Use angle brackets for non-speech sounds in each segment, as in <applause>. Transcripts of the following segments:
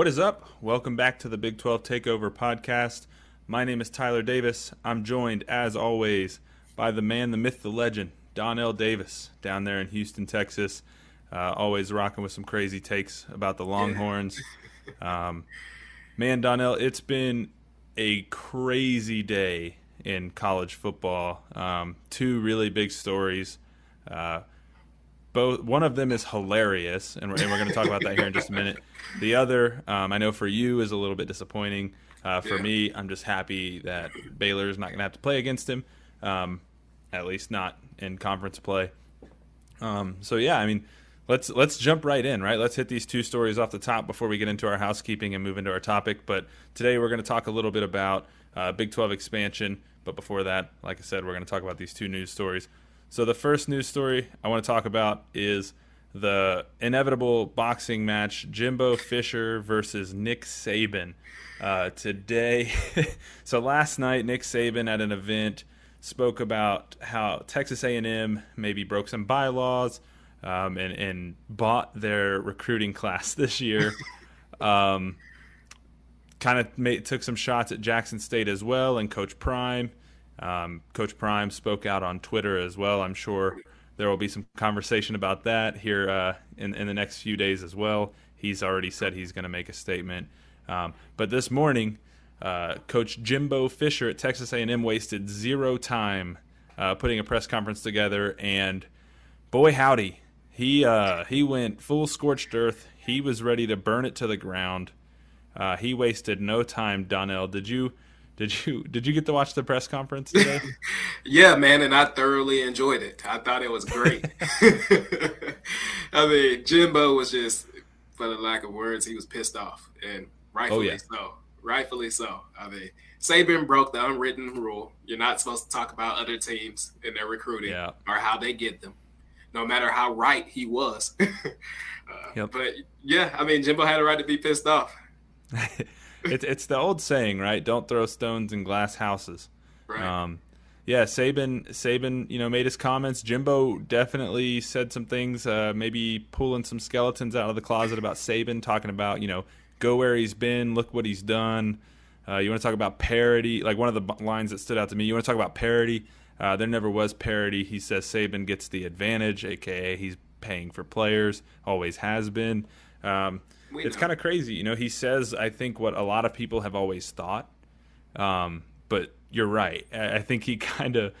What is up? Welcome back to the Big 12 Takeover podcast. My name is Tyler Davis. I'm joined, as always, by the man, the myth, the legend, Donnell Davis, down there in Houston, Texas. Uh, always rocking with some crazy takes about the Longhorns. <laughs> Um, man, Donnell, it's been a crazy day in college football. Um, two really big stories. Uh, both one of them is hilarious, and we're, and we're going to talk about that here in just a minute. The other, um, I know for you, is a little bit disappointing. Uh, for yeah. me, I'm just happy that Baylor's not going to have to play against him, um, at least not in conference play. Um, so yeah, I mean, let's let's jump right in, right? Let's hit these two stories off the top before we get into our housekeeping and move into our topic. But today we're going to talk a little bit about uh, Big 12 expansion. But before that, like I said, we're going to talk about these two news stories. So the first news story I want to talk about is the inevitable boxing match: Jimbo Fisher versus Nick Saban. Uh, today, <laughs> so last night, Nick Saban at an event spoke about how Texas A&M maybe broke some bylaws um, and, and bought their recruiting <laughs> class this year. <laughs> um, kind of took some shots at Jackson State as well and Coach Prime. Um, Coach Prime spoke out on Twitter as well. I'm sure there will be some conversation about that here uh, in, in the next few days as well. He's already said he's going to make a statement. Um, but this morning, uh, Coach Jimbo Fisher at Texas A&M wasted zero time uh, putting a press conference together, and boy howdy, he uh, he went full scorched earth. He was ready to burn it to the ground. Uh, he wasted no time. Donnell, did you did you did you get to watch the press conference today? <laughs> yeah, man, and I thoroughly enjoyed it. I thought it was great. <laughs> <laughs> I mean, Jimbo was just, for the lack of words, he was pissed off, and rightfully oh, yeah. so. Rightfully so. I mean, Saban broke the unwritten rule. You're not supposed to talk about other teams and their recruiting yeah. or how they get them, no matter how right he was. uh, yep. But yeah, I mean, Jimbo had a right to be pissed off. <laughs> it's it's the old saying, right? Don't throw stones in glass houses. Right. Um, yeah, Saban Saban, you know, made his comments. Jimbo definitely said some things, uh, maybe pulling some skeletons out of the closet about Saban, talking about you know, go where he's been, look what he's done. Uh, you want to talk about parity? Like one of the lines that stood out to me. You want to talk about parity? Uh, there never was parity. He says Saban gets the advantage, aka he's paying for players, always has been. Um, we it's kind of crazy. You know, he says, I think, what a lot of people have always thought. Um, but you're right. I think he <laughs> kind of,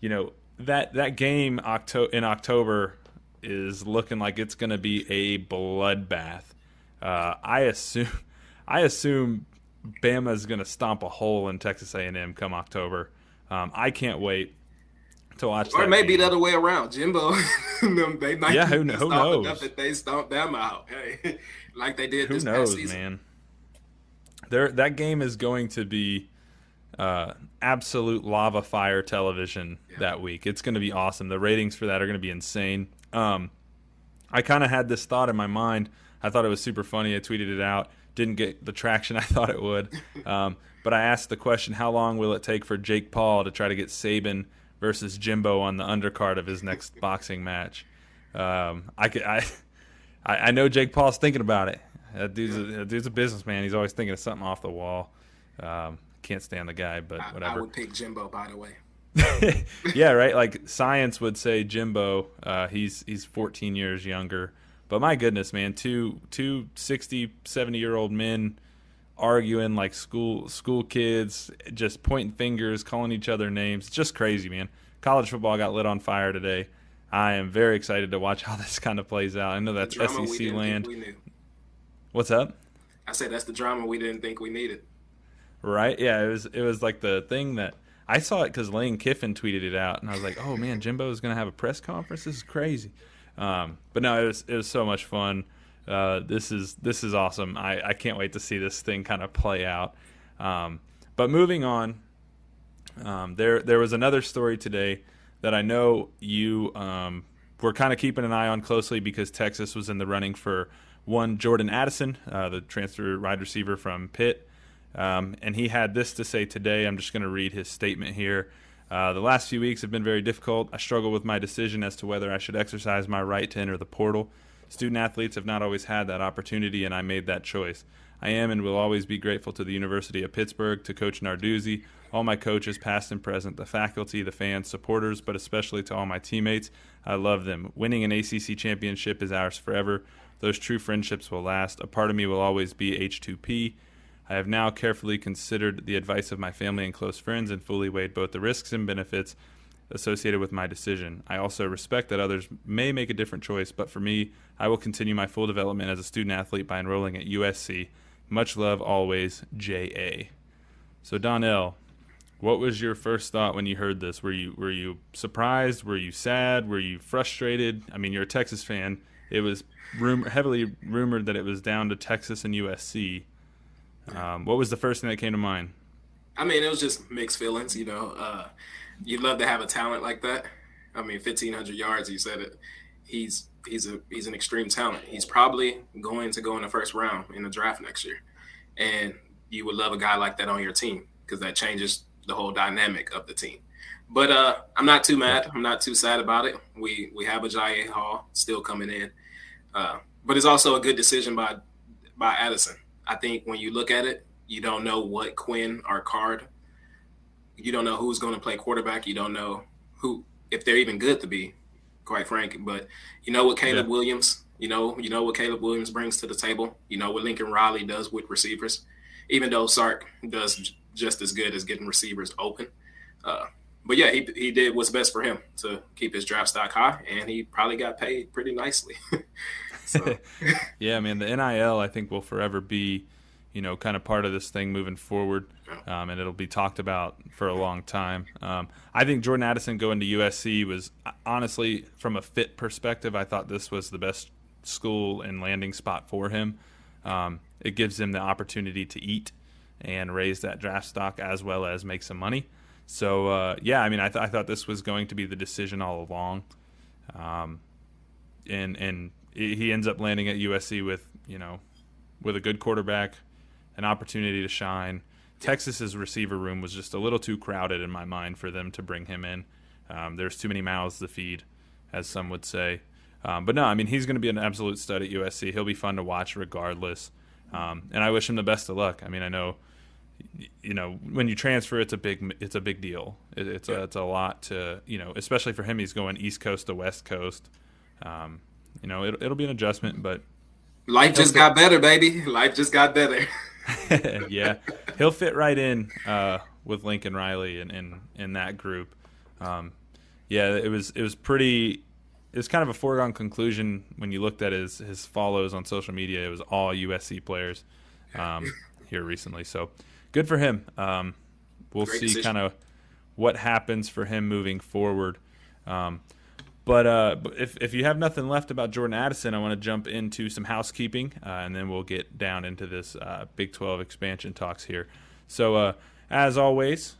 you know, that that game Octo- in October is looking like it's going to be a bloodbath. Uh, I assume, I assume Bama's going to stomp a hole in Texas A&M come October. Um, I can't wait to watch. That. Or maybe the other way around. Jimbo, <laughs> they might yeah, who, who knows? Enough that they stomp them out. Hey, like they did. Who knows, man? There, that game is going to be uh, absolute lava fire television yeah. that week. It's going to be awesome. The ratings for that are going to be insane. Um, I kind of had this thought in my mind. I thought it was super funny. I tweeted it out. Didn't get the traction <laughs> I thought it would. Um, but I asked the question: How long will it take for Jake Paul to try to get Saban versus Jimbo on the undercard of his next <laughs> boxing match? Um, I could, I, I, I know Jake Paul's thinking about it. That dude's, a, that dude's a businessman. He's always thinking of something off the wall. Um, can't stand the guy, but whatever. I, would pick Jimbo, by the way. <laughs> yeah, right. Like science would say, Jimbo. Uh, he's he's 14 years younger. But my goodness, man, two two 60, 70 year old men arguing like school school kids, just pointing fingers, calling each other names. It's just crazy, man. College football got lit on fire today. I am very excited to watch <laughs> how this kind of plays out. I know that's SEC land. What's up? I said that's the drama we didn't think we needed. Right? Yeah, it was. It was like the thing that I saw it because Lane Kiffin tweeted it out, and I was like, "Oh man, Jimbo is going to have a press conference. This is crazy." Um, but no, it was it was so much fun. Uh, this is this is awesome. I, I can't wait to see this thing kind of play out. Um, but moving on, um, there there was another story today that I know you um, were kind of keeping an eye on closely because Texas was in the running for one Jordan Addison, uh, the transfer wide receiver from Pitt. Um, and he had this to say today. I'm just going to read his statement here. Uh, the last few weeks have been very difficult. I struggle with my decision as to whether I should exercise my right to enter the portal. Student athletes have not always had that opportunity, and I made that choice. I am and will always be grateful to the University of Pittsburgh, to Coach Narduzzi, all my coaches, past and present, the faculty, the fans, supporters, but especially to all my teammates. I love them. Winning an ACC championship is ours forever. Those true friendships will last. A part of me will always be H2P. I have now carefully considered the advice of my family and close friends and fully weighed both the risks and benefits associated with my decision. I also respect that others may make a different choice, but for me, I will continue my full development as a student athlete by enrolling at USC. Much love always, J.A. So, Donnell, what was your first thought when you heard this? Were you were you surprised? Were you sad? Were you frustrated? I mean, you're a Texas fan. It was rumor, heavily rumored that it was down to Texas and USC. Um, what was the first thing that came to mind? I mean, it was just mixed feelings. You know, uh, you'd love to have a talent like that. I mean, fifteen hundred yards. You said it. He's he's a he's an extreme talent. He's probably going to go in the first round in the draft next year, and you would love a guy like that on your team because that changes the whole dynamic of the team. But uh, I'm not too mad. I'm not too sad about it. We we have Agiye Hall still coming in, uh, but it's also a good decision by by Addison. I think when you look at it, you don't know what Quinn or Card. You don't know who's going to play quarterback. You don't know who if they're even good to be, quite frank. But you know what Caleb yeah. Williams. You know you know what Caleb Williams brings to the table. You know what Lincoln Riley does with receivers. Even though Sark does just as good as getting receivers open. Uh, but yeah, he, he did what's best for him to keep his draft stock high, and he probably got paid pretty nicely. <laughs> <laughs> yeah, man, the NIL I think will forever be, you know, kind of part of this thing moving forward, um, and it'll be talked about for a long time. Um, I think Jordan Addison going to USC was honestly, from a fit perspective, I thought this was the best school and landing spot for him. Um, it gives him the opportunity to eat and raise that draft stock as well as make some money. So uh, yeah, I mean, I, th- I, thought this was going to be the decision all along, um, and and he ends up landing at USC with you know with a good quarterback, an opportunity to shine. Texas's receiver room was just a little too crowded in my mind for them to bring him in. Um, there's too many mouths to feed, as some would say. Um, but no, I mean he's going to be an absolute stud at USC. He'll be fun to watch regardless, um, and I wish him the best of luck. I mean I know you know when you transfer it's a big it's a big deal it, it's yeah. a, it's a lot to you know especially for him he's going east coast to west coast um, you know it, it'll be an adjustment but life just got better baby <laughs> life just got better <laughs> yeah. He'll fit right in uh, with lincoln riley and in, in, in, that group. Um, yeah it was it was pretty it was kind of a foregone conclusion when you looked at his his follows on social media. It was all usc players um, here recently. So good for him. Um, we'll Great see kind of what happens for him moving forward. But uh, if if you have nothing left about Jordan Addison, I want to jump into some housekeeping, uh, and then we'll get down into this uh, Big 12 expansion talks here. So, uh, as always,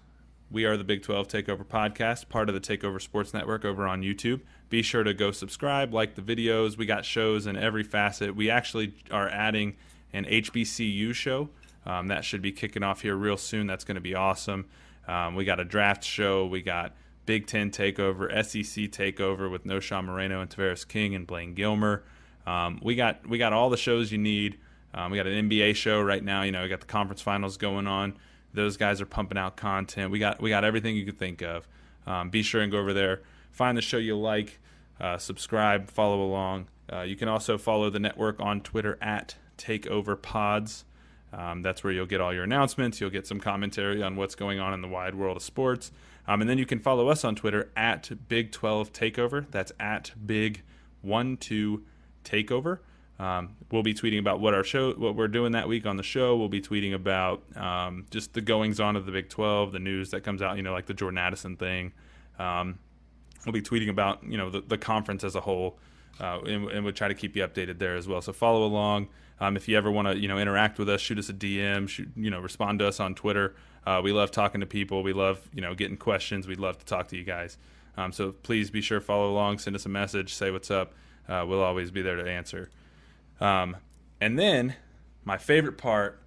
we are the Big 12 Takeover Podcast, part of the Takeover Sports Network over on YouTube. Be sure to go subscribe, like the videos. We got shows in every facet. We actually are adding an HBCU show um, that should be kicking off here real soon. That's going to be awesome. Um, we got a draft show. We got Big Ten takeover, SEC takeover with Knowshon Moreno and Tavarres King and Blaine Gilmer. Um, we got we got all the shows you need. Um, we got an NBA show right now. You know, we got the conference finals going on. Those guys are pumping out content. We got we got everything you could think of. Um, be sure and go over there, find the show you like, uh, subscribe, follow along. Uh, you can also follow the network on Twitter at Takeover Pods. Um, that's where you'll get all your announcements. You'll get some commentary on what's going on in the wide world of sports. Um, and then you can follow us on Twitter at Big 12 Takeover. That's at Big 1 2 Takeover. Um, we'll be tweeting about what our show, what we're doing that week on the show. We'll be tweeting about um, just the goings on of the Big 12, the news that comes out, you know, like the Jordan Addison thing. Um, we'll be tweeting about, you know, the, the conference as a whole, uh, and, and, we'll try to keep you updated there as well. So follow along. Um, if you ever want to, you know, interact with us, shoot us a DM, shoot, you know, respond to us on Twitter. Uh, we love talking to people. We love, you know, getting questions. We'd love to talk to you guys. Um, so please be sure to follow along, send us a message, say what's up. Uh, we'll always be there to answer. Um, and then my favorite part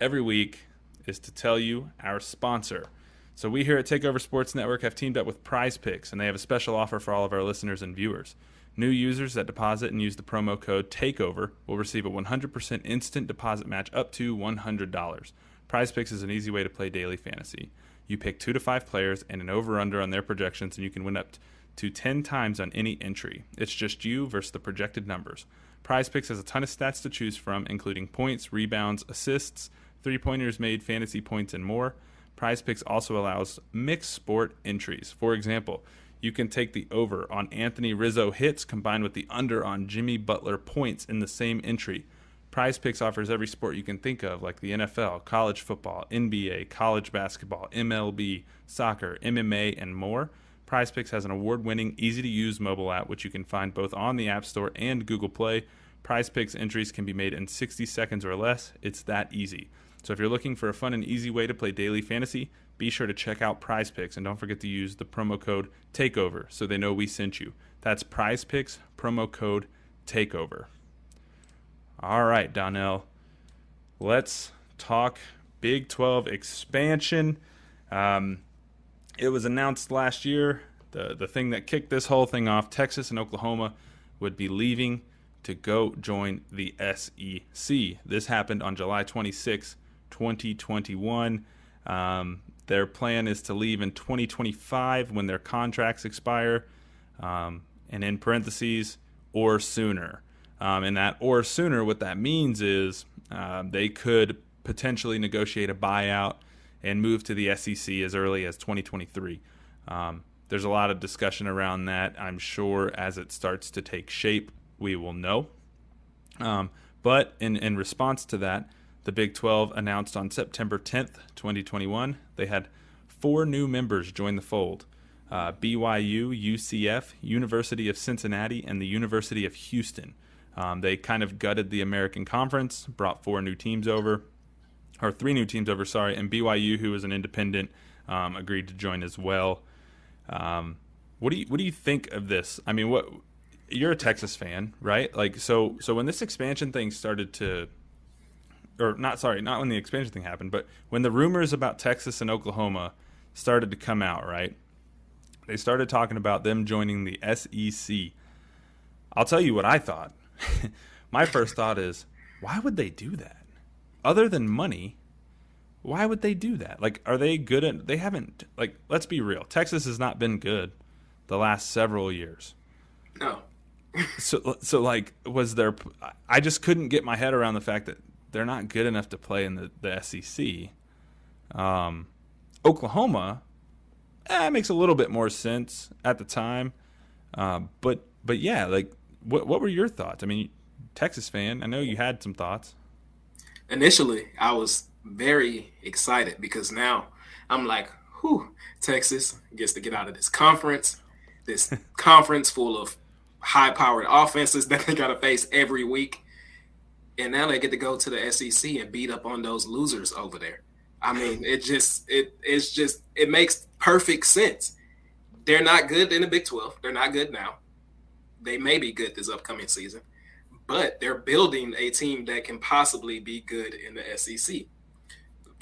every week is to tell you our sponsor. So we here at Takeover Sports Network have teamed up with Prize Picks, and they have a special offer for all of our listeners and viewers. New users that deposit and use the promo code TAKEOVER will receive a 100% instant deposit match up to $100. Prize Picks is an easy way to play daily fantasy. You pick two to five players and an over under on their projections, and you can win up to 10 times on any entry. It's just you versus the projected numbers. Prize Picks has a ton of stats to choose from, including points, rebounds, assists, three pointers made, fantasy points, and more. Prize Picks also allows mixed sport entries. For example, you can take the over on Anthony Rizzo hits combined with the under on Jimmy Butler points in the same entry. Prize Picks offers every sport you can think of, like the NFL, college football, NBA, college basketball, MLB, soccer, MMA, and more. Prize Picks has an award winning, easy to use mobile app, which you can find both on the App Store and Google Play. Prize Picks entries can be made in 60 seconds or less. It's that easy. So if you're looking for a fun and easy way to play daily fantasy, be sure to check out Prize Picks and don't forget to use the promo code TAKEOVER so they know we sent you. That's Prize Picks, promo code TAKEOVER. All right, Donnell, let's talk Big 12 expansion. Um, it was announced last year, the, the thing that kicked this whole thing off Texas and Oklahoma would be leaving to go join the SEC. This happened on July 26, 2021. Um, their plan is to leave in 2025 when their contracts expire, um, and in parentheses, or sooner. Um, and that or sooner, what that means is uh, they could potentially negotiate a buyout and move to the SEC as early as 2023. Um, there's a lot of discussion around that. I'm sure as it starts to take shape, we will know. Um, but in, in response to that, the Big 12 announced on September 10th, 2021, they had four new members join the fold uh, BYU, UCF, University of Cincinnati, and the University of Houston. Um, they kind of gutted the American Conference, brought four new teams over, or three new teams over, sorry, and BYU, who was an independent, um, agreed to join as well. Um, what do you what do you think of this? I mean, what you're a Texas fan, right? Like, so so when this expansion thing started to or not sorry, not when the expansion thing happened, but when the rumors about Texas and Oklahoma started to come out, right? They started talking about them joining the SEC. I'll tell you what I thought. <laughs> My first thought is, why would they do that? Other than money, why would they do that? Like, are they good at? They haven't. Like, let's be real. Texas has not been good the last several years. No. <laughs> so, so like, was there? I just couldn't get my head around the fact that they're not good enough to play in the, the SEC. Um, Oklahoma, eh, makes a little bit more sense at the time, uh, but but yeah, like what what were your thoughts? I mean, Texas fan, I know you had some thoughts. Initially, I was very excited because now I'm like, whew, Texas gets to get out of this conference, this <laughs> conference full of high powered offenses that they got to face every week and now they get to go to the SEC and beat up on those losers over there. I mean, it just it it's just it makes perfect sense. They're not good in the Big 12. They're not good now. They may be good this upcoming season, but they're building a team that can possibly be good in the SEC.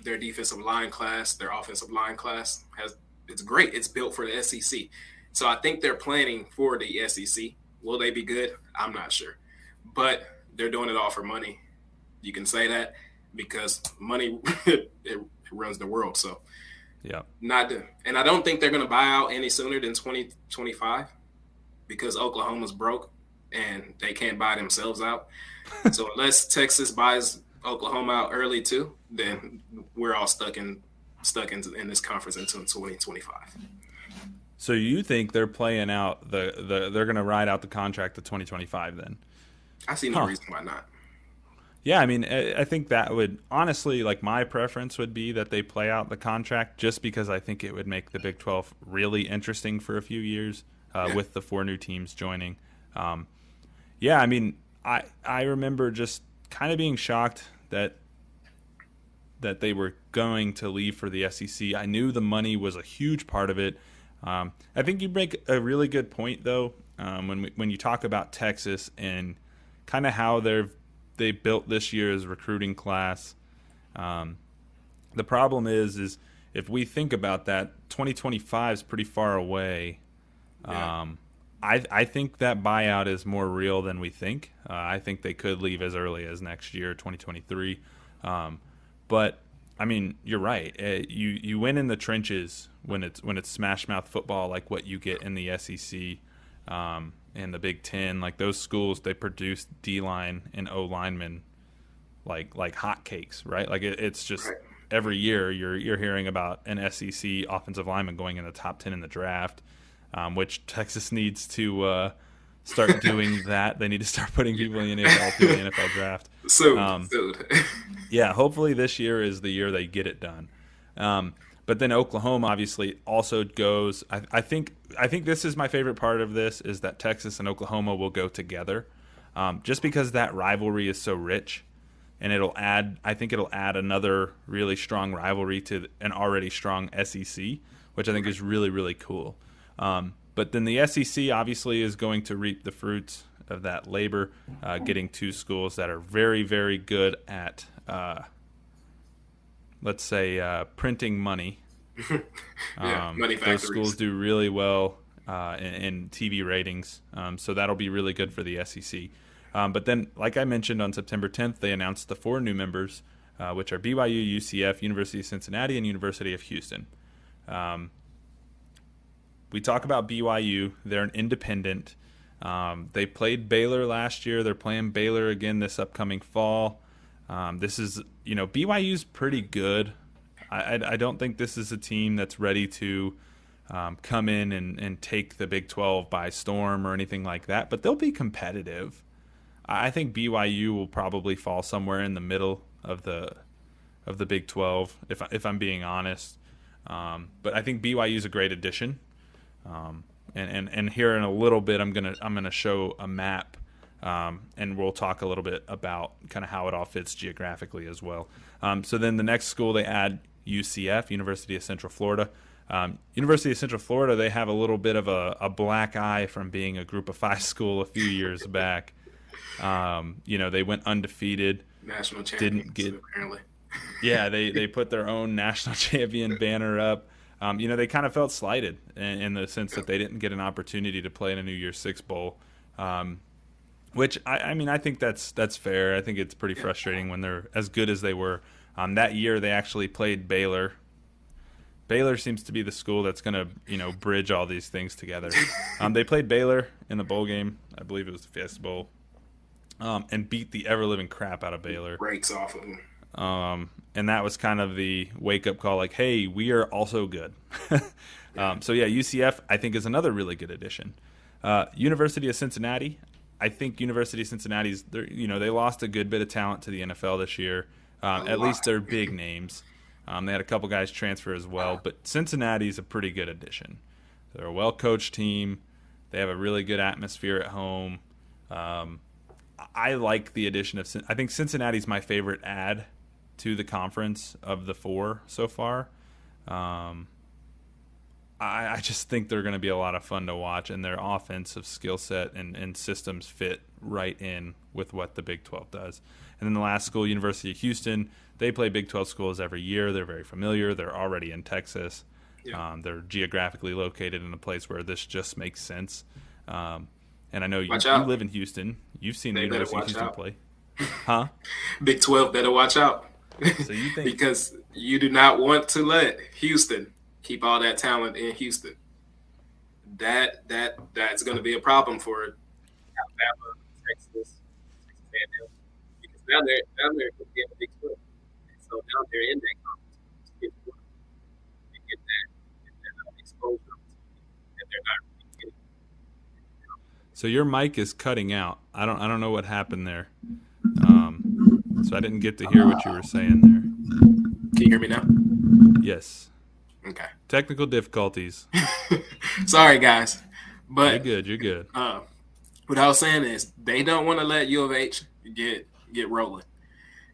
Their defensive line class, their offensive line class has it's great. It's built for the SEC. So I think they're planning for the SEC. Will they be good? I'm not sure. But they're doing it all for money. You can say that because money <laughs> it, runs the world. So yeah, not and I don't think they're going to buy out any sooner than 2025 because Oklahoma's broke and they can't buy themselves out. <laughs> so unless Texas buys Oklahoma out early too, then we're all stuck in stuck in, in this conference until 2025. So you think they're playing out the, the they're going to ride out the contract to 2025 then? I see no huh. reason why not. Yeah, I mean, I think that would honestly, like, my preference would be that they play out the contract just because I think it would make the Big 12 really interesting for a few years uh, yeah. with the four new teams joining. Um, yeah, I mean, I I remember just kind of being shocked that that they were going to leave for the SEC. I knew the money was a huge part of it. Um, I think you make a really good point though um, when we, when you talk about Texas and kind of how they've they built this year's recruiting class. Um, the problem is, is if we think about that, 2025 is pretty far away. Yeah. Um, I I think that buyout is more real than we think. Uh, I think they could leave as early as next year, 2023. Um, but I mean, you're right. Uh, you you win in the trenches when it's when it's smash mouth football like what you get in the SEC um, and the Big Ten. Like those schools, they produce D line and O linemen like like hotcakes, right? Like it, it's just right. every year you're you're hearing about an SEC offensive lineman going in the top ten in the draft, um, which Texas needs to uh, start doing <laughs> that. They need to start putting people in the NFL through the NFL draft. So, um, <laughs> yeah, hopefully this year is the year they get it done. Um, but then Oklahoma obviously also goes. I, I, think I think this is my favorite part of this is that Texas and Oklahoma will go together, um, just because that rivalry is so rich and it'll add I think it'll add another really strong rivalry to an already strong SEC, which I think is really really cool. Um, but then the SEC obviously is going to reap the fruits of that labor, uh, getting two schools that are very very good at uh, let's say uh, printing money. <laughs> yeah, um, money those schools do really well uh, in, in, TV ratings, um, so that'll be really good for the SEC. Um, but then, like I mentioned on September 10th, they announced the four new members, uh, which are BYU, UCF, University of Cincinnati, and University of Houston. Um, we talk about BYU; they're an independent. Um, they played Baylor last year. They're playing Baylor again this upcoming fall. Um, this is, you know, BYU's pretty good. I, I, I, don't think this is a team that's ready to um, come in and, and take the Big 12 by storm or anything like that, but they'll be competitive. I think BYU will probably fall somewhere in the middle of the of the Big 12 if if I'm being honest. Um, but I think BYU is a great addition. Um, and, and and here in a little bit, I'm gonna I'm gonna show a map, um, and we'll talk a little bit about kind of how it all fits geographically as well. Um, so then the next school they add UCF, University of Central Florida. Um, University of Central Florida, they have a little bit of a, a, black eye from being a Group of Five <laughs> school a few years back. Um, you know, they went undefeated. National champions, didn't get apparently. <laughs> yeah, they they put their own national <laughs> champion banner up. Um, you know, they kind of felt slighted in, in, the sense that they didn't get an opportunity to play in a New Year's Six bowl. Um, which I, I, mean, I think that's that's fair. I think it's pretty frustrating when they're as good as they were. Um, that year, they actually played Baylor. Baylor seems to be the school that's going to, you know, bridge all these things together. Um, they played Baylor in the bowl game. I believe it was the Fiesta Bowl um, and beat the ever living crap out of Baylor. Breaks off of them. Um, and that was kind of the wake up call, like, hey, we are also good. <laughs> um, so yeah, UCF I think is another really good addition. Uh, University of Cincinnati, I think University of Cincinnati's, you know, they lost a good bit of talent to the NFL this year. Um, at least they're big names. Um, they had a couple guys transfer as well, but Cincinnati's a pretty good addition. They're a well coached team. They have a really good atmosphere at home. Um, I like the addition of. I think Cincinnati's my favorite add to the conference of the four so far. Um, I, I, just think they're going to be a lot of fun to watch, and their offensive skill set and, and systems fit right in with what the Big 12 does. And then the last school, University of Houston, they play Big 12 schools every year. They're very familiar. They're already in Texas. Yeah. Um, they're geographically located in a place where this just makes sense. Um, and I know you, you, live in Houston. You've seen they the University of Houston out. play, <laughs> huh? Big Twelve better watch out. <laughs> So you think because you do not want to let Houston keep all that talent in Houston. That that that's going to be a problem for Alabama, Texas, Texas because down there down there could get a Big so down there in that conference, get that, get that exposure, and they're not so your mic is cutting out. I don't I don't know what happened there. Um, so I didn't get to hear what you were saying there. Can you hear me now? Yes. Okay. Technical difficulties. <laughs> Sorry, guys. But you're good. You're good. Uh, what I was saying is they don't want to let U of H get get rolling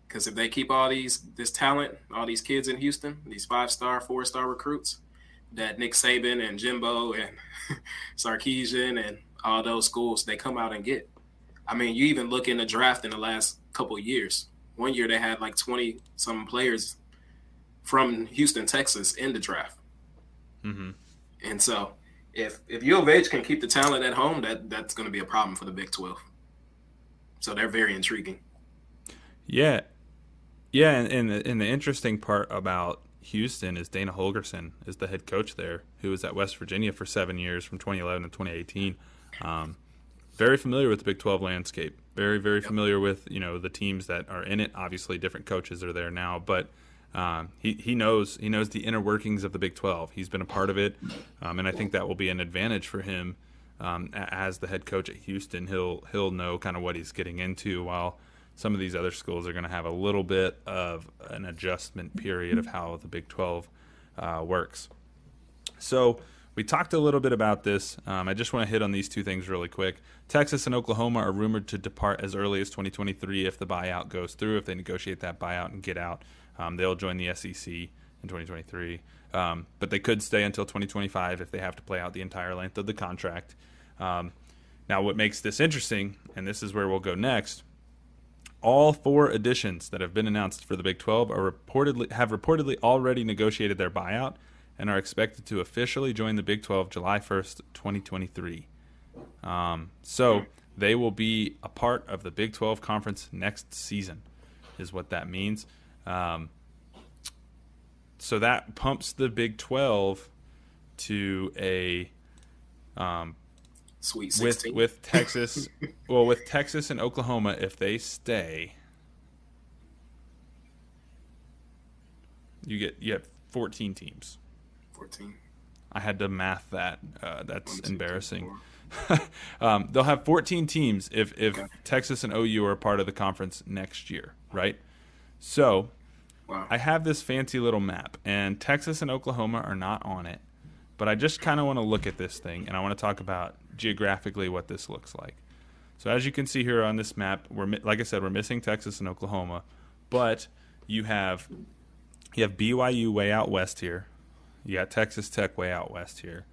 because if they keep all these this talent, all these kids in Houston, these five star, four star recruits that Nick Saban and Jimbo and <laughs> Sarkisian and all those schools they come out and get. I mean, you even look in the draft in the last couple years. One year they had like twenty some players from Houston, Texas, in the draft. Mm-hmm. And so, if if U of H can keep the talent at home, that that's going to be a problem for the Big Twelve. So they're very intriguing. Yeah, yeah, and, and the, and the interesting part about Houston is Dana Holgorsen is the head coach there, who was at West Virginia for seven years from 2011 to 2018. Um, very familiar with the Big 12 landscape. Very, very yep. familiar with you know the teams that are in it. Obviously, different coaches are there now, but um, he he knows he knows the inner workings of the Big 12. He's been a part of it, um, and I think that will be an advantage for him um, as the head coach at Houston. He'll he'll know kind of what he's getting into while some of these other schools are going to have a little bit of an adjustment period of how the Big 12 uh, works. So we talked a little bit about this. Um, I just want to hit on these two things really quick. Texas and Oklahoma are rumored to depart as early as 2023 if the buyout goes through. If they negotiate that buyout and get out, um, they'll join the SEC in 2023. Um, but they could stay until 2025 if they have to play out the entire length of the contract. Um, now, what makes this interesting, and this is where we'll go next, all four additions that have been announced for the Big 12 are reportedly have reportedly already negotiated their buyout and are expected to officially join the Big 12 July 1st, 2023. Um, so they will be a part of the Big 12 conference next season, is what that means. Um, so that pumps the Big 12 to a um, Sweet 16. With with <laughs> Texas, well, with Texas and Oklahoma, if they stay, you get you have 14 teams. 14. I had to math that. Uh, that's One, embarrassing. <laughs> Um, they'll have 14 teams if if okay. Texas and OU are part of the conference next year, right? So, wow. I have this fancy little map, and Texas and Oklahoma are not on it. But I just kind of want to look at this thing, and I want to talk about geographically what this looks like. So as you can see here on this map, we're like I said, we're missing Texas and Oklahoma, but you have you have BYU way out west here. You got Texas Tech way out west here.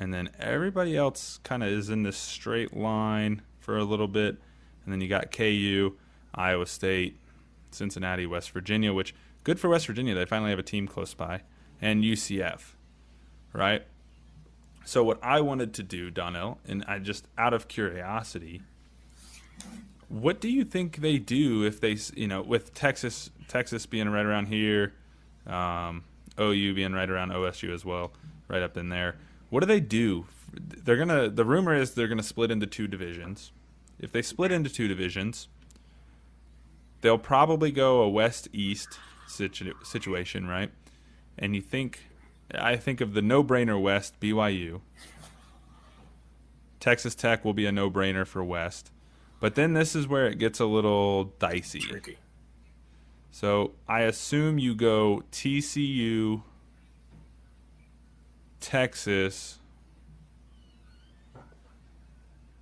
And then everybody else kind of is in this straight line for a little bit. And then you got KU, Iowa State, Cincinnati, West Virginia, which good for West Virginia. They finally have a team close by, and UCF, right? So what I wanted to do, Donnell, and I just out of curiosity, what do you think they do if they, you know, with Texas, Texas being right around here, um, OU being right around OSU as well, right up in there. What do they do? They're gonna. The rumor is they're gonna split into two divisions. If they split into two divisions, they'll probably go a west east situ- situation, right? And you think I think of the no-brainer West BYU. Texas Tech will be a no-brainer for West. But then this is where it gets a little dicey. Tricky. So I assume you go TCU, Texas,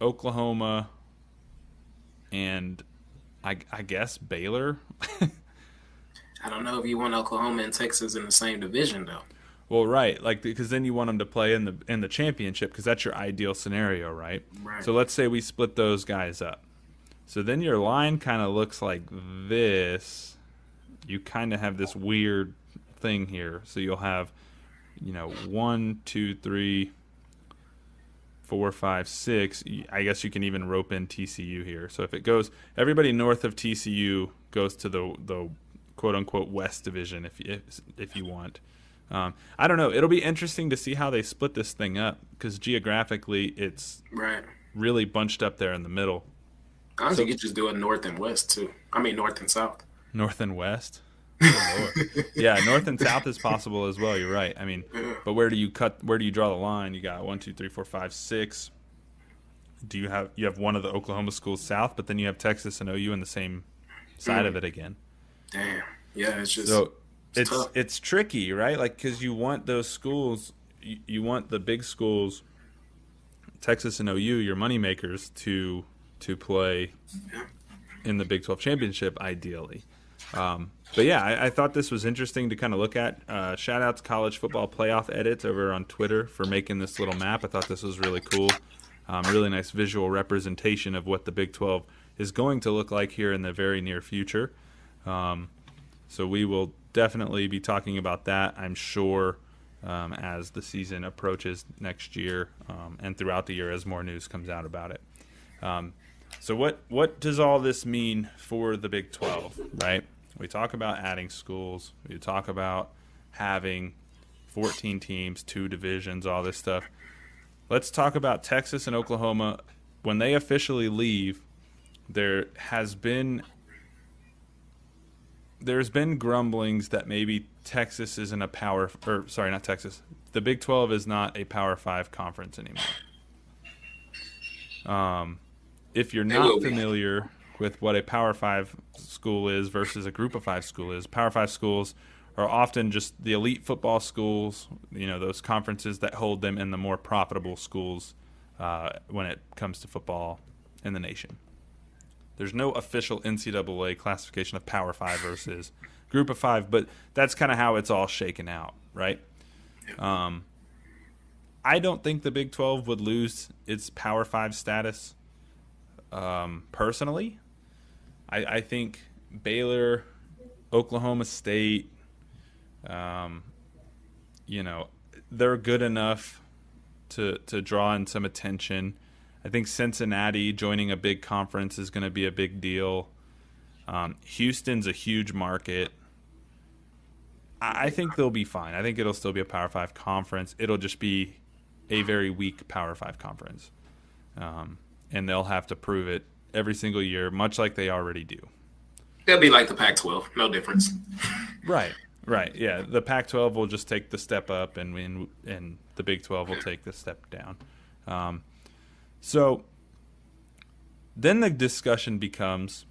Oklahoma, and I, I guess Baylor. <laughs> I don't know if you want Oklahoma and Texas in the same division though. Well, right, like because then you want them to play in the in the championship because that's your ideal scenario, right? Right. So let's say we split those guys up. So then your line kind of looks like this. You kind of have this weird thing here. So you'll have, you know, one, two, three, four, five, six. I guess you can even rope in TCU here. So if it goes, everybody north of TCU goes to the the quote unquote West Division, if you, if, if you want. Um, I don't know. It'll be interesting to see how they split this thing up because geographically, it's right really bunched up there in the middle. I think so, you just do it north and west too. I mean, north and south. North and west. Oh, yeah, north and south is possible as well. You're right. I mean, but where do you cut? Where do you draw the line? You got one, two, three, four, five, six. Do you have you have one of the Oklahoma schools south, but then you have Texas and OU in the same side mm. of it again? Damn. Yeah, it's just so it's it's, it's tricky, right? Like because you want those schools, you, you, want the big schools, Texas and OU, your money makers, to to play in the Big Twelve championship, ideally. Um, but yeah, I, I, thought this was interesting to kind of look at. Uh, shout out to College Football Playoff Edits over on Twitter for making this little map. I thought this was really cool. Um, really nice visual representation of what the Big 12 is going to look like here in the very near future. Um, so we will definitely be talking about that, I'm sure, um, as the season approaches next year um, and throughout the year as more news comes out about it. Um, so what what does all this mean for the Big 12, right? We talk about adding schools, we talk about having 14 teams, two divisions, all this stuff. Let's talk about Texas and Oklahoma when they officially leave. There has been there's been grumblings that maybe Texas isn't a power or sorry, not Texas. The Big 12 is not a Power 5 conference anymore. Um if you're not familiar with what a Power Five school is versus a Group of Five school is, Power Five schools are often just the elite football schools. You know, those conferences that hold them in the more profitable schools uh, when it comes to football in the nation. There's no official NCAA classification of Power Five versus <laughs> Group of Five, but that's kind of how it's all shaken out, right? Um, I don't think the Big 12 would lose its Power Five status um, personally. I, I, think Baylor, Oklahoma State, um, you know, they're good enough to to draw in some attention. I think Cincinnati joining a big conference is going to be a big deal. Um, Houston's a huge market. I, I think they'll be fine. I think it'll still be a Power Five conference. It'll just be a very weak Power Five conference. Um, and they'll have to prove it every single year, much like they already do. They'll be like the Pac-12, no difference. right, right, yeah. The Pac-12 will just take the step up, and and, and the Big 12 will take the step down. Um, so then the discussion becomes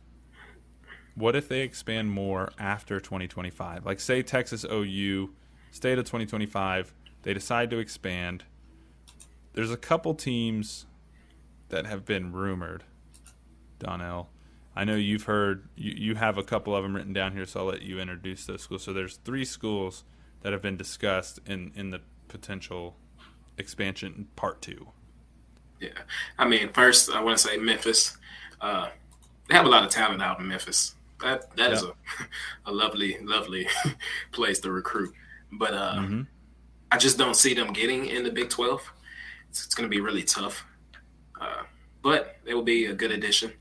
what if they expand more after 2025? Like, say Texas OU, state of 2025, they decide to expand. There's a couple teams that have been rumored, Donnell. I know you've heard you, you have a couple of them written down here, so I'll let you introduce those schools. So there's three schools that have been discussed in in the potential expansion part two. Yeah, I mean, first I want to say Memphis. Uh, they have a lot of talent out in Memphis. That that yeah. is a <laughs> a lovely, lovely <laughs> place to recruit. But uh, mm-hmm. I just don't see them getting in the Big Twelve. It's, it's going to be really tough. Uh, but it will be a good addition.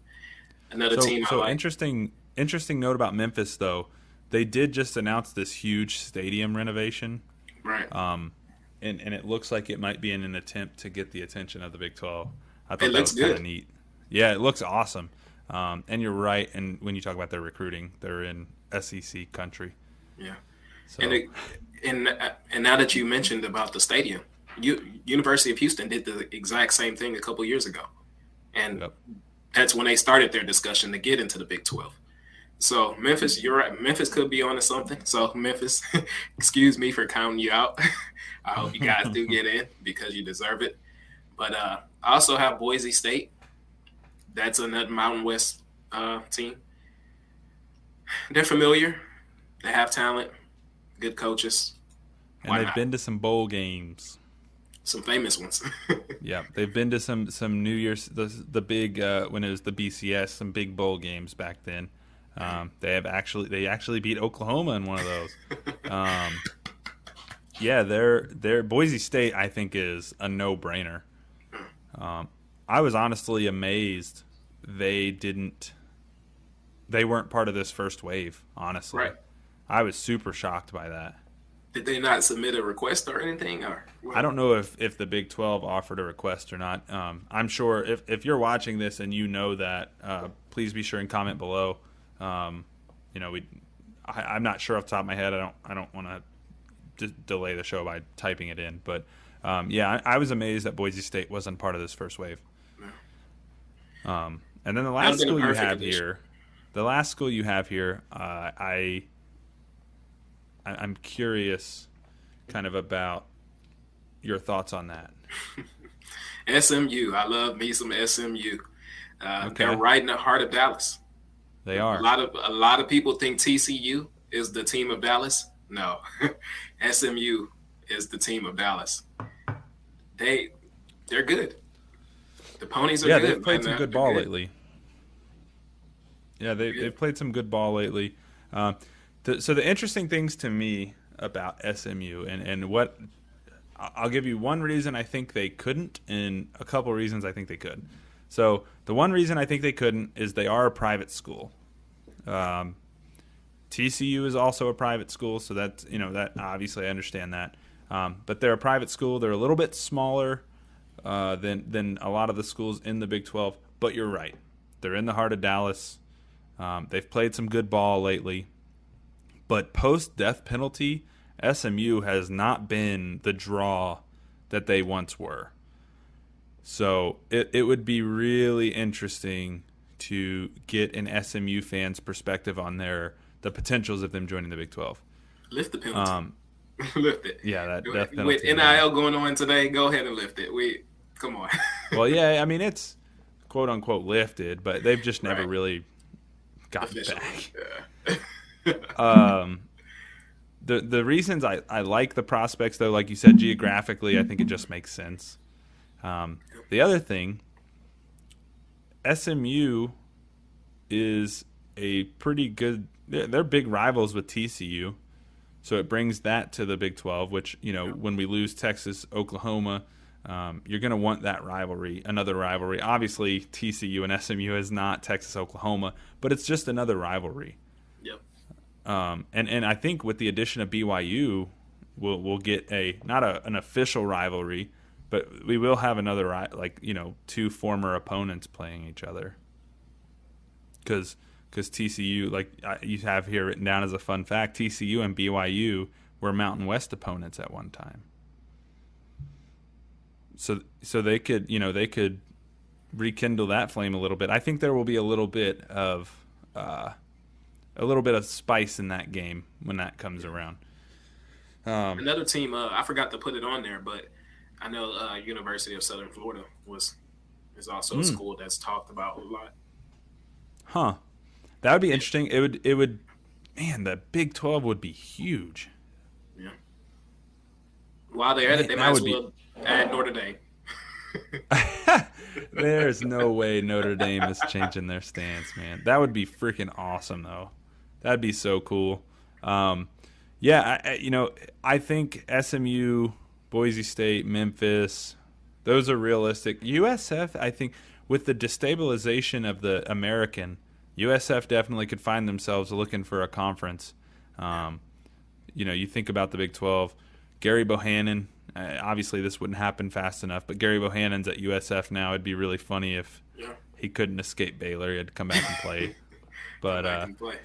Another so, team. So like. interesting. Interesting note about Memphis, though. They did just announce this huge stadium renovation. Right. Um, and and it looks like it might be in an attempt to get the attention of the Big Twelve. I thought it that was kind of neat. Yeah, it looks awesome. Um, and you're right. And when you talk about their recruiting, they're in SEC country. Yeah. So. And it, and and now that you mentioned about the stadium, U- University of Houston did the exact same thing a couple years ago, and yep. That's when they started their discussion to get into the Big Twelve. So Memphis, you're right. Memphis could be on to something. So Memphis, <laughs> excuse me for counting you out. <laughs> I hope you guys do get in because you deserve it. But uh, I also have Boise State. That's another Mountain West uh, team. They're familiar. They have talent, good coaches. And they've not? been to some bowl games some famous ones. <laughs> yeah, they've been to some some New Year's the the big uh, when it was the BCS some big bowl games back then. Um, they have actually they actually beat Oklahoma in one of those. <laughs> Um, yeah, their their Boise State I think is a no brainer. Um, I was honestly amazed they didn't they weren't part of this first wave. Honestly, right. I was super shocked by that did they not submit a request or anything? Or I don't know if, if the Big Twelve offered a request or not. Um, I'm sure if, if you're watching this and you know that, uh, please be sure and comment below. Um, you know, we I, am not sure off the top of my head. I don't I don't want to d- delay the show by typing it in, but um, yeah, I, I, was amazed that Boise State wasn't part of this first wave. Um, and then the last school you have here, the last school you have here, uh, I I, am curious, kind of about your thoughts on that. <laughs> SMU, I love me some SMU. Uh, okay. They're right in the heart of Dallas. They are. A lot of a lot of people think TCU is the team of Dallas. No, <laughs> SMU is the team of Dallas. They they're good. The ponies are yeah, good. they've played some good ball good. lately. Yeah, they, they've played some good ball lately. Uh, the, so the interesting things to me about SMU and and what I'll give you one reason I think they couldn't, and a couple reasons I think they could. So the one reason I think they couldn't is they are a private school. Um, TCU is also a private school, so that's you know that obviously I understand that. Um, but they're a private school. They're a little bit smaller uh, than than a lot of the schools in the Big 12. But you're right. They're in the heart of Dallas. Um, they've played some good ball lately. But post death penalty, SMU has not been the draw that they once were. So it, it would be really interesting to get an SMU fan's perspective on their the potentials of them joining the Big Twelve. Lift the penalty. Um, <laughs> lift it. Yeah, that death penalty. With NIL going on today, go ahead and lift it. We come on. <laughs> well, yeah, I mean it's quote unquote lifted, but they've just never right. really gotten back. Yeah. <laughs> um, the the reasons I, I like the prospects though, like you said, geographically, I think it just makes sense. Um, the other thing, SMU is a pretty good. They're, they're, big rivals with TCU, so it brings that to the Big Twelve. Which you know, when we lose Texas, Oklahoma, um, you're going to want that rivalry, another rivalry. Obviously, TCU and SMU is not Texas, Oklahoma, but it's just another rivalry. Um, and and I think with the addition of BYU, we'll we'll get a not a, an official rivalry, but we will have another like you know two former opponents playing each other. Because because TCU like you have here written down as a fun fact, TCU and BYU were Mountain West opponents at one time. So so they could you know they could rekindle that flame a little bit. I think there will be a little bit of. Uh, a little bit of spice in that game when that comes around. Um, Another team, uh, I forgot to put it on there, but I know uh, University of Southern Florida was is also mm. a hmm. school that's talked about a lot. Huh. That would be interesting. It would. It would. Man, the Big Twelve would be huge. Yeah. While they're at it, they might as well be... add Notre Dame. <laughs> <laughs> There's no way Notre Dame is changing their stance, man. That would be freaking awesome, though. That'd be so cool. Um, yeah, I, you know, I think SMU, Boise State, Memphis, those are realistic. USF, I think, with the destabilization of the American, USF definitely could find themselves looking for a conference. Um, you know, you think about the Big 12, Gary Bohannon. Uh, obviously, this wouldn't happen fast enough, but Gary Bohannon's at USF now. It'd be really funny if yeah. he couldn't escape Baylor. He had to come back and play. <laughs> but uh, play.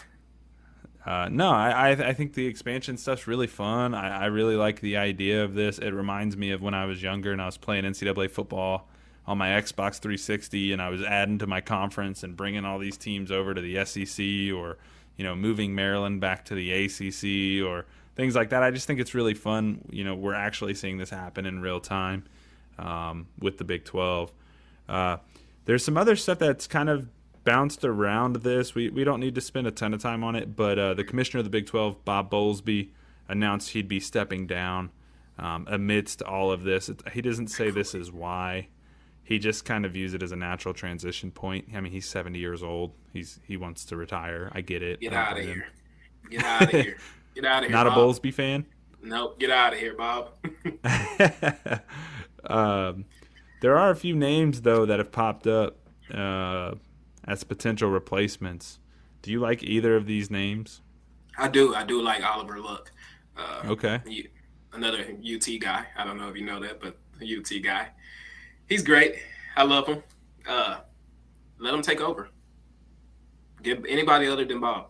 Uh, no, I, I think the expansion stuff's really fun. I, I really like the idea of this. It reminds me of when I was younger and I was playing NCAA football on my Xbox 360, and I was adding to my conference and bringing all these teams over to the SEC, or you know, moving Maryland back to the ACC, or things like that. I just think it's really fun. You know, we're actually seeing this happen in real time um, with the Big 12. Uh, there's some other stuff that's kind of bounced around this. We we don't need to spend a ton of time on it, but uh, the commissioner of the Big 12, Bob Bowlesby, announced he'd be stepping down um, amidst all of this. It, he doesn't say this is why. He just kind of views it as a natural transition point. I mean, he's 70 years old. He's he wants to retire. I get it. Get out of here. Get out of here. <laughs> Get out of here. Not Bob. a Bowlesby fan. Nope. Get out of here, Bob. <laughs> <laughs> um, there are a few names though that have popped up. Uh, as potential replacements. Do you like either of these names? I do. I do like Oliver Luck. Uh, okay. Another UT guy. I don't know if you know that, but UT guy. He's great. I love him. Uh, let him take over. Get anybody other than Bob.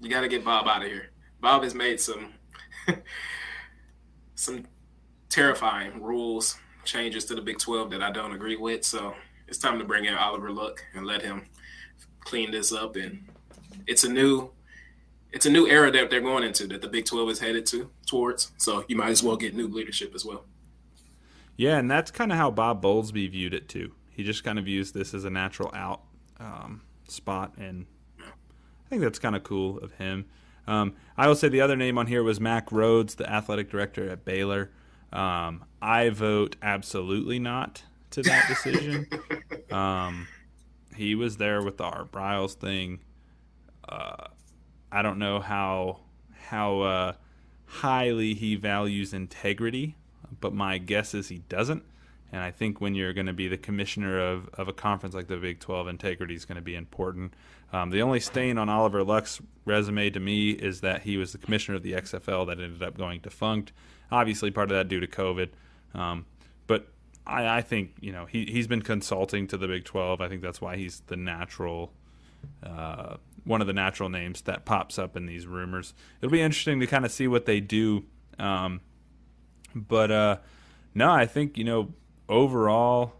you got to get Bob out of here. Bob has made some <laughs> some terrifying rules changes to the Big 12 that I don't agree with. So it's time to bring in Oliver Luck and let him clean this up. And it's a new it's a new era that they're going into that the Big Twelve is headed to towards. So you might as well get new leadership as well. Yeah, and that's kind of how Bob Bowlesby viewed it too. He just kind of views this as a natural out um, spot, and I think that's kind of cool of him. Um, I will say the other name on here was Mack Rhoades, the athletic director at Baylor. Um, I vote absolutely not to that decision. <laughs> um, he was there with the Art Briles thing. Uh, I don't know how how uh, highly he values integrity, but my guess is he doesn't. And I think when you're going to be the commissioner of, of a conference like the Big 12, integrity is going to be important. Um, the only stain on Oliver Luck's resume to me is that he was the commissioner of the XFL that ended up going defunct. Obviously, part of that due to COVID. Um, but I, I, think you know he he's been consulting to the Big 12. I think that's why he's the natural. Uh, one of the natural names that pops up in these rumors. It'll be interesting to kind of see what they do. Um, but uh, no, I think you know overall,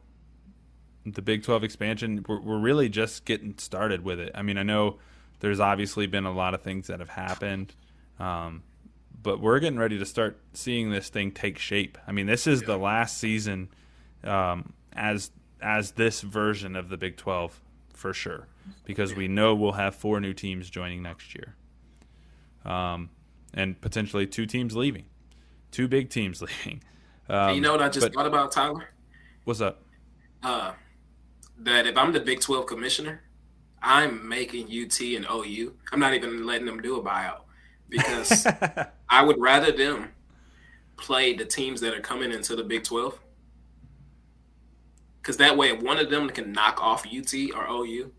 the Big 12 expansion, we're, we're really just getting started with it. I mean, I know there's obviously been a lot of things that have happened, um, but we're getting ready to start seeing this thing take shape. I mean, this is the last season um, as as this version of the Big 12 for sure, because we know we'll have four new teams joining next year, um, and potentially two teams leaving, two big teams <laughs> leaving. Um, you know what I just but, thought about, Tyler? What's up? Uh, that if I'm the Big 12 commissioner, I'm making UT and OU. I'm not even letting them do a buyout because <laughs> I would rather them play the teams that are coming into the Big 12. Because that way, if one of them can knock off UT or OU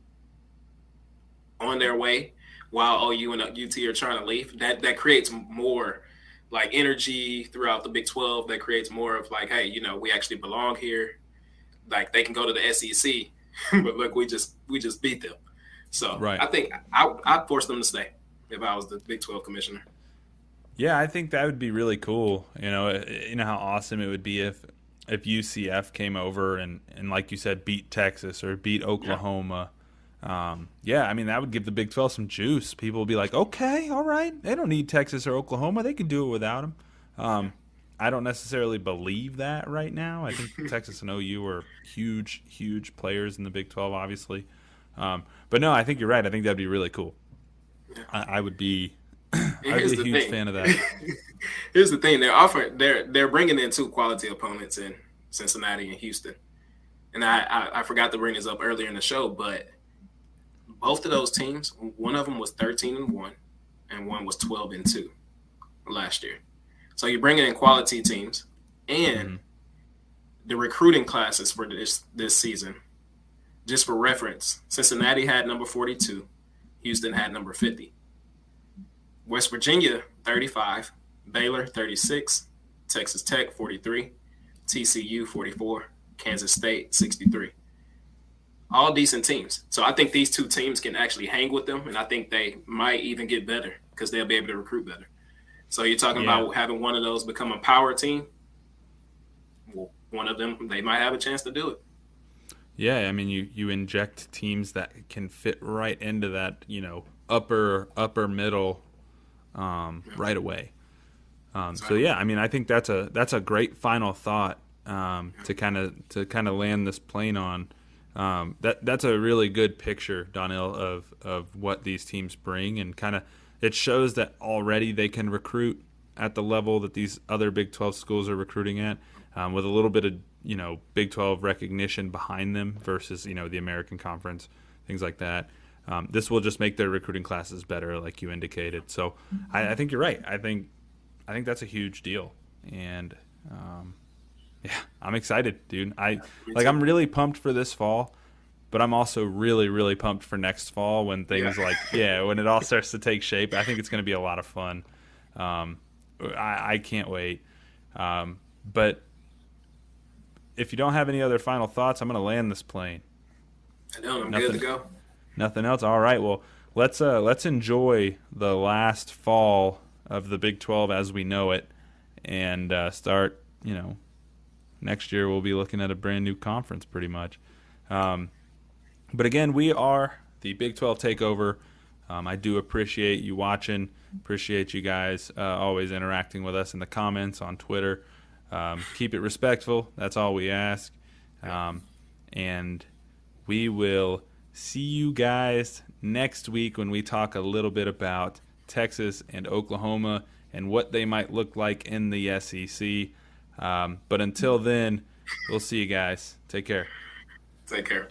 on their way while OU and UT are trying to leave, that, that creates more like energy throughout the Big 12 that creates more of like, hey, you know, we actually belong here. Like they can go to the SEC, <laughs> but look, we just we just beat them. So right. I think I I'd force them to stay if I was the Big 12 commissioner. Yeah, I think that would be really cool. You know, you know how awesome it would be if if UCF came over and and like you said beat Texas or beat Oklahoma. Yeah um, yeah, I mean that would give the Big 12 some juice. People would be like, okay, all right, they don't need Texas or Oklahoma; they can do it without them. Um, I don't necessarily believe that right now. I think <laughs> Texas and OU are huge, huge players in the Big 12, obviously. Um, but no, I think you're right. I think that'd be really cool. I, I would be, <clears throat> I'd be a huge thing. fan of that. <laughs> Here's the thing: they're offering, they're they're bringing in two quality opponents in Cincinnati and Houston. And I, I, I forgot to bring this up earlier in the show, but both of those teams, one of them was 13 and 1 and one was 12 and 2 last year. So you're bringing in quality teams and mm-hmm. the recruiting classes for this this season. Just for reference, Cincinnati had number 42, Houston had number 50. West Virginia 35, Baylor 36, Texas Tech 43, TCU 44, Kansas State 63 all decent teams. So I think these two teams can actually hang with them, and I think they might even get better because they'll be able to recruit better. So you're talking yeah. about having one of those become a power team. Well, one of them they might have a chance to do it. Yeah, I mean you you inject teams that can fit right into that you know upper upper middle um, yeah. right away. Um, so yeah, I mean I think that's a that's a great final thought um, to kind of to kind of land this plane on um, that that's a really good picture, Donnell, of of what these teams bring, and kind of it shows that already they can recruit at the level that these other Big 12 schools are recruiting at, um, with a little bit of you know Big 12 recognition behind them versus you know the American Conference, things like that. Um, this will just make their recruiting classes better, like you indicated. So I, I, think you're right. I think I think that's a huge deal, and um, yeah, I'm excited, dude. I like I'm really pumped for this fall, but I'm also really really pumped for next fall when things yeah. like <laughs> yeah, when it all starts to take shape. I think it's going to be a lot of fun. Um, I, I can't wait. Um, but if you don't have any other final thoughts, I'm going to land this plane. I know. I'm nothing, good to go. Nothing else. All right. Well, let's uh, let's enjoy the last fall of the Big 12 as we know it, and uh, start you know next year we'll be looking at a brand new conference pretty much. Um, but again, we are the Big 12 Takeover. Um, I do appreciate you watching. Appreciate you guys uh, always interacting with us in the comments on Twitter. Um, keep it respectful. That's all we ask. Um, and we will see you guys next week when we talk a little bit about Texas and Oklahoma and what they might look like in the SEC. Um, but until then, we'll see you guys. Take care. Take care.